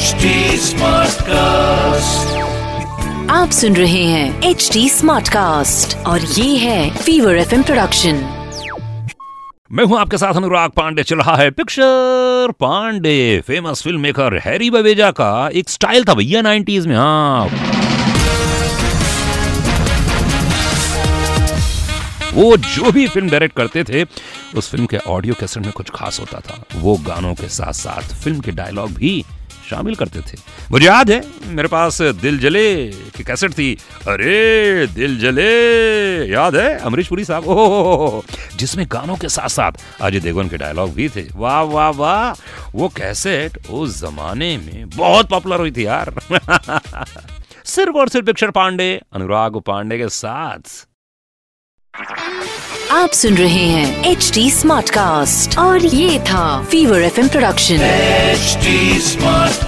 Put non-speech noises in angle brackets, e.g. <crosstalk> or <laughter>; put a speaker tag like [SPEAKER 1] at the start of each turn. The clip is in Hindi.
[SPEAKER 1] HD Smartcast.
[SPEAKER 2] आप सुन रहे हैं एच डी स्मार्ट कास्ट और ये है फीवर एफ़ प्रोडक्शन
[SPEAKER 3] मैं हूँ आपके साथ अनुराग पांडे चल रहा है picture Pandey famous film maker Harry Baweja का एक स्टाइल था भैया 90s में हाँ। वो जो भी फ़िल्म डायरेक्ट करते थे उस फ़िल्म के ऑडियो कैसेट में कुछ खास होता था। वो गानों के साथ साथ फ़िल्म के डायलॉग भी शामिल करते थे। मुझे याद है मेरे पास दिल जले की कैसेट थी। अरे दिल जले याद है? अमरीश पुरी साहब ओह जिसमें गानों के साथ साथ अजय देवगन के डायलॉग भी थे। वाह वाह वाह वो कैसेट उस जमाने में बहुत पॉपुलर हुई थी यार। <laughs> सिर्फ़ और सिर्फ़ पिक्चर पांडे अनुराग पांडे के साथ।
[SPEAKER 2] आप सुन रहे हैं एच डी स्मार्ट कास्ट और ये था fever F production
[SPEAKER 1] HD Smartcast.